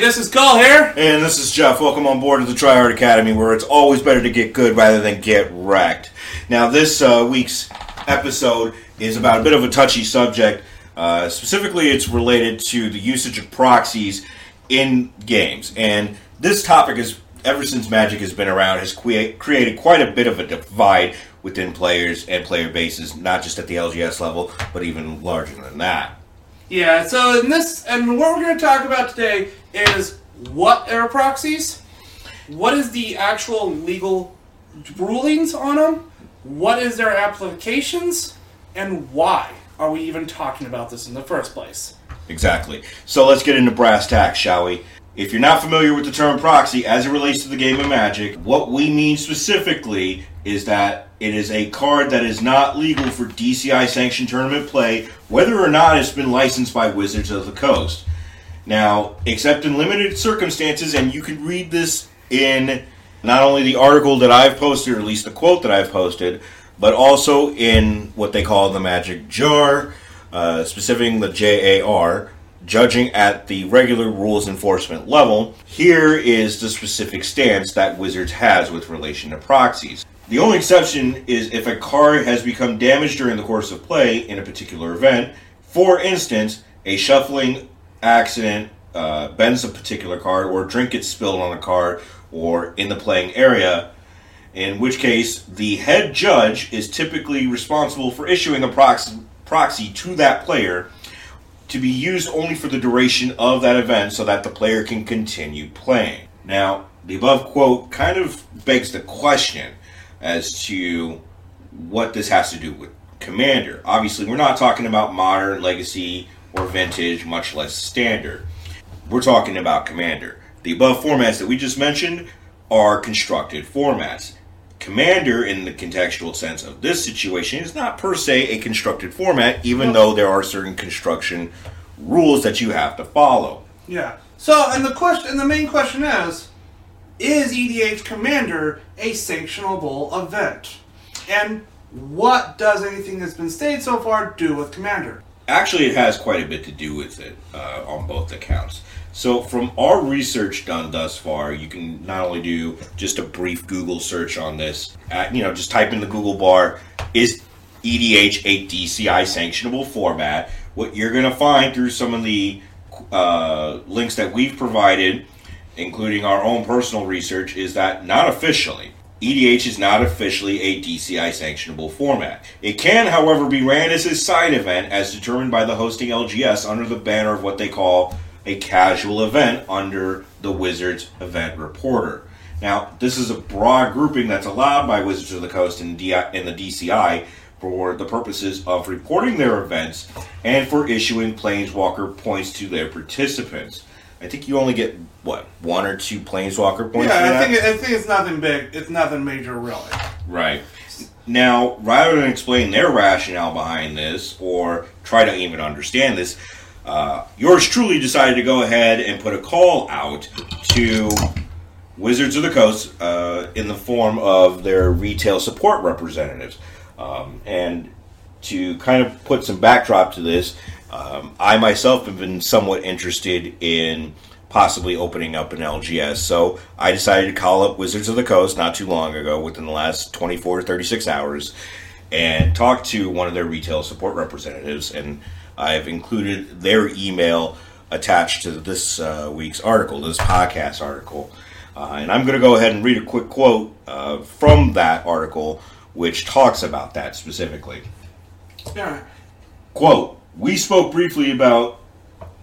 This is Cole here. And this is Jeff. Welcome on board to the Tryhard Academy, where it's always better to get good rather than get wrecked. Now, this uh, week's episode is about a bit of a touchy subject. Uh, specifically, it's related to the usage of proxies in games. And this topic is, ever since Magic has been around, has crea- created quite a bit of a divide within players and player bases, not just at the LGS level, but even larger than that. Yeah, so in this, and what we're going to talk about today is what are proxies, what is the actual legal rulings on them, what is their applications, and why are we even talking about this in the first place? Exactly. So let's get into brass tacks, shall we? If you're not familiar with the term proxy as it relates to the game of Magic, what we mean specifically is that it is a card that is not legal for DCI sanctioned tournament play, whether or not it's been licensed by Wizards of the Coast. Now, except in limited circumstances, and you can read this in not only the article that I've posted, or at least the quote that I've posted, but also in what they call the Magic Jar, uh, specifying the JAR, judging at the regular rules enforcement level. Here is the specific stance that Wizards has with relation to proxies. The only exception is if a card has become damaged during the course of play in a particular event. For instance, a shuffling accident uh, bends a particular card, or drink gets spilled on a card, or in the playing area, in which case the head judge is typically responsible for issuing a proxy, proxy to that player to be used only for the duration of that event so that the player can continue playing. Now, the above quote kind of begs the question as to what this has to do with Commander. Obviously, we're not talking about modern, legacy, or vintage, much less standard. We're talking about Commander. The above formats that we just mentioned are constructed formats. Commander, in the contextual sense of this situation, is not per se a constructed format, even though there are certain construction rules that you have to follow. Yeah. So, and the question, and the main question is, is EDH Commander a sanctionable event? And what does anything that's been stated so far do with Commander? Actually, it has quite a bit to do with it uh, on both accounts. So, from our research done thus far, you can not only do just a brief Google search on this, uh, you know, just type in the Google bar, is EDH a DCI sanctionable format? What you're going to find through some of the uh, links that we've provided, including our own personal research, is that not officially. EDH is not officially a DCI sanctionable format. It can, however, be ran as a side event as determined by the hosting LGS under the banner of what they call a casual event under the Wizards Event Reporter. Now, this is a broad grouping that's allowed by Wizards of the Coast and, the DCI for the purposes of reporting their events and for issuing Planeswalker points to their participants. I think you only get what one or two Planeswalker points. Yeah, I think I think it's nothing big. It's nothing major, really. Right. Now, rather than explain their rationale behind this or try to even understand this, uh, yours truly decided to go ahead and put a call out to Wizards of the Coast uh, in the form of their retail support representatives. Um, and to kind of put some backdrop to this, um, I myself have been somewhat interested in possibly opening up an LGS. So I decided to call up Wizards of the Coast not too long ago, within the last 24 to 36 hours, and talk to one of their retail support representatives. And I've included their email attached to this uh, week's article, this podcast article. Uh, and I'm going to go ahead and read a quick quote uh, from that article, which talks about that specifically. Yeah. Quote, we spoke briefly about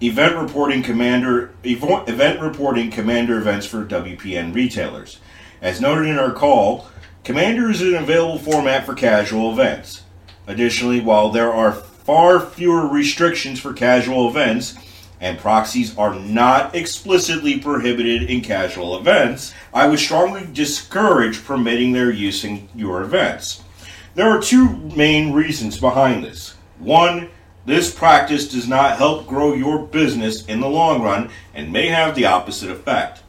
event reporting commander event reporting commander events for WPN retailers. As noted in our call, Commander is an available format for casual events. Additionally, while there are far fewer restrictions for casual events, and proxies are not explicitly prohibited in casual events, I would strongly discourage permitting their use in your events. There are two main reasons behind this. One, this practice does not help grow your business in the long run and may have the opposite effect.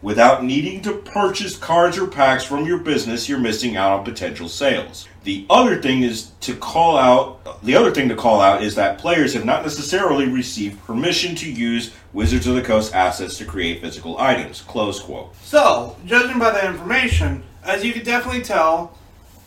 Without needing to purchase cards or packs from your business, you're missing out on potential sales. The other thing is to call out, the other thing to call out is that players have not necessarily received permission to use Wizards of the Coast assets to create physical items. Close quote. So, judging by that information, as you can definitely tell,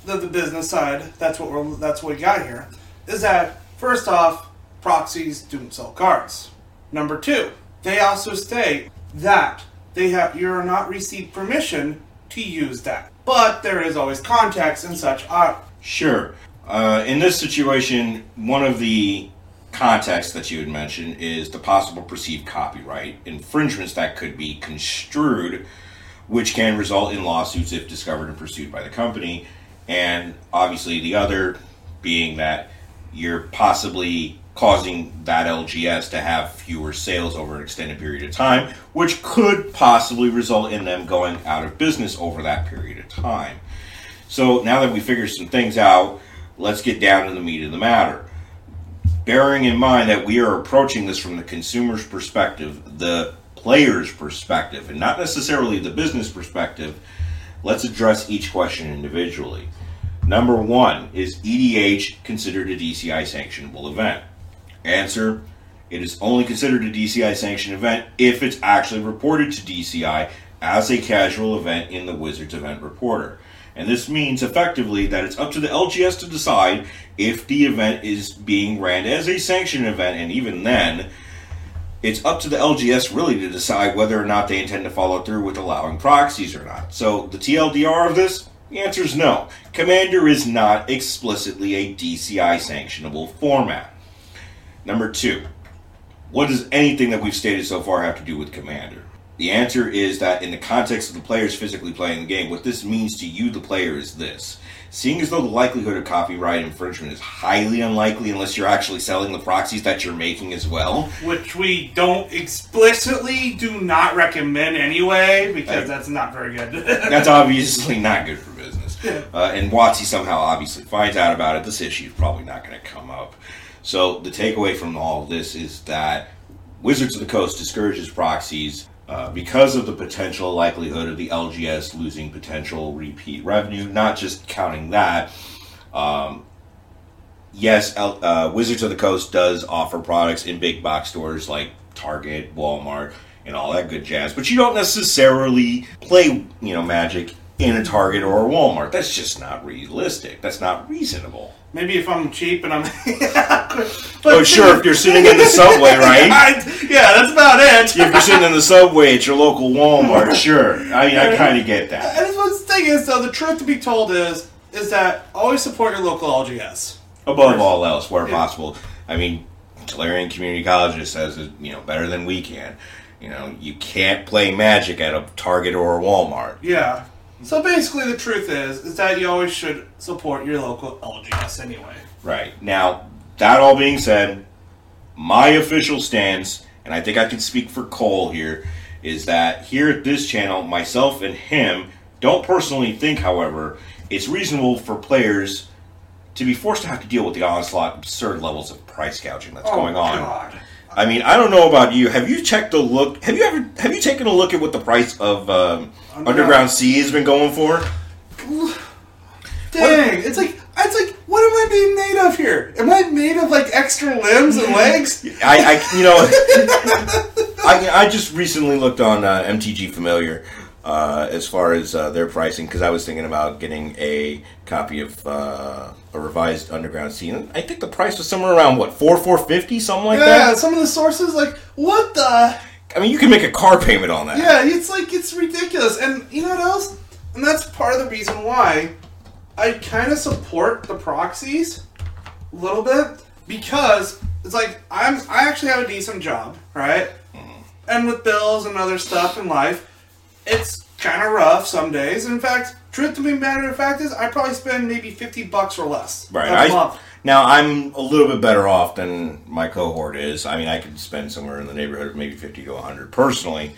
that the business side, that's what we're that's what we got here, is that first off, proxies don't sell cards. Number two, they also state that they have you are not received permission to use that. But there is always context and such. Uh, Sure. Uh, in this situation, one of the contexts that you had mentioned is the possible perceived copyright infringements that could be construed, which can result in lawsuits if discovered and pursued by the company. And obviously, the other being that you're possibly causing that LGS to have fewer sales over an extended period of time, which could possibly result in them going out of business over that period of time. So now that we figured some things out, let's get down to the meat of the matter. Bearing in mind that we are approaching this from the consumer's perspective, the player's perspective, and not necessarily the business perspective, let's address each question individually. Number one, is EDH considered a DCI sanctionable event? Answer It is only considered a DCI sanctioned event if it's actually reported to DCI as a casual event in the Wizards event reporter. And this means effectively that it's up to the LGS to decide if the event is being ran as a sanctioned event, and even then, it's up to the LGS really to decide whether or not they intend to follow through with allowing proxies or not. So the TLDR of this, the answer is no. Commander is not explicitly a DCI sanctionable format. Number two, what does anything that we've stated so far have to do with Commander? The answer is that in the context of the players physically playing the game, what this means to you, the player, is this. Seeing as though the likelihood of copyright infringement is highly unlikely unless you're actually selling the proxies that you're making as well, which we don't explicitly do not recommend anyway because that's not very good. that's obviously not good for. Uh, and WotC somehow obviously finds out about it. This issue is probably not going to come up. So the takeaway from all of this is that Wizards of the Coast discourages proxies uh, because of the potential likelihood of the LGS losing potential repeat revenue. Not just counting that. Um, yes, L- uh, Wizards of the Coast does offer products in big box stores like Target, Walmart, and all that good jazz, but you don't necessarily play, you know, Magic in a Target or a Walmart. That's just not realistic. That's not reasonable. Maybe if I'm cheap and I'm. Oh, but Oh, sure, if you're sitting in the subway, right? I- yeah, that's about it. If you're sitting in the subway at your local Walmart, sure. I mean, I kind of get that. And the thing is, though, the truth to be told is, is that always support your local LGS. Above all else, where Yeah. possible. I mean, Tolarian Community College just says it, you know, better than we can. You know, you can't play Magic at a Target or a Walmart. Yeah. So basically, the truth is, is that you always should support your local LGS anyway. Right. Now, that all being said, my official stance, and I think I can speak for Cole here, is that here at this channel, myself and him don't personally think, however, it's reasonable for players to be forced to have to deal with the onslaught absurd levels of price gouging that's oh, going on. Oh, God. I mean, I don't know about you. Have you checked a look? Have you ever have you taken a look at what the price of um, Underground. Underground Sea has been going for? Dang, it's like it's like what am I being made of here? Am I made of like extra limbs and legs? I, I you know, I, I just recently looked on uh, MTG Familiar uh, as far as uh, their pricing because I was thinking about getting a copy of uh, a revised Underground Sea. I think the price was somewhere around what four four fifty something like Yeah, that. Yeah, some of the sources like what the I mean, you can make a car payment on that. Yeah, it's like it's ridiculous. And you know what else? And that's part of the reason why I kind of support the proxies a little bit because it's like I'm I actually have a decent job, right? And with bills and other stuff in life, it's kind of rough some days. In fact, truth to be matter of fact is I probably spend maybe 50 bucks or less Right. I, month. now I'm a little bit better off than my cohort is. I mean, I could spend somewhere in the neighborhood of maybe fifty to hundred personally,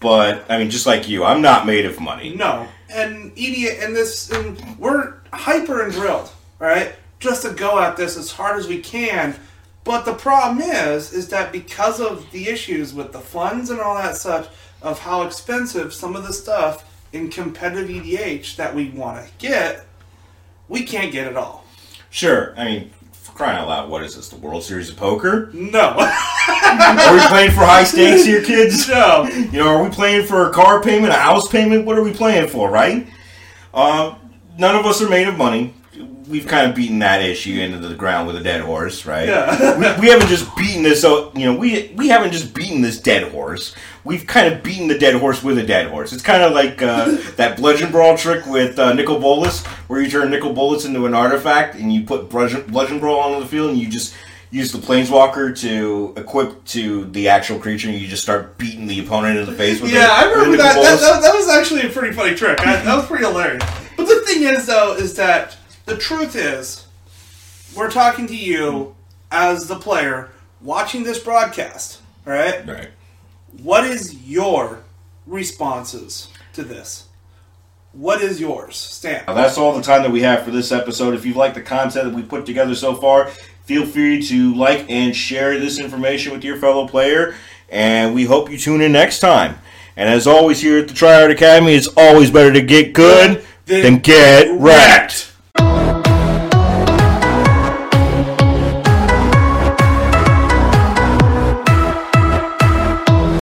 but I mean, just like you, I'm not made of money. No, and EDA and this, and we're hyper and drilled, right? Just to go at this as hard as we can. But the problem is, is that because of the issues with the funds and all that such, of how expensive some of the stuff in competitive EDH that we want to get, we can't get it all. Sure. I mean, for crying out loud, what is this? The World Series of Poker? No. Are we playing for high stakes here, kids? no. You know, are we playing for a car payment, a house payment? What are we playing for, right? Uh, none of us are made of money. We've kind of beaten that issue into the ground with a dead horse, right? Yeah. we, we haven't just beaten this. So you know, we we haven't just beaten this dead horse. We've kind of beaten the dead horse with a dead horse. It's kind of like uh, that bludgeon brawl trick with uh, Nicol Bolas, where you turn Nicol Bolas into an artifact and you put bludgeon, bludgeon brawl onto the field and you just use the planeswalker to equip to the actual creature and you just start beating the opponent in the face with Yeah, it. I remember that. That, that. that was actually a pretty funny trick. I, that was pretty hilarious. But the thing is, though, is that the truth is, we're talking to you as the player watching this broadcast, all right? Right. What is your responses to this? What is yours, Stan? Now, that's all the time that we have for this episode. If you like the content that we put together so far, feel free to like and share this information with your fellow player. And we hope you tune in next time. And as always, here at the Tryhard Academy, it's always better to get good than get wrecked.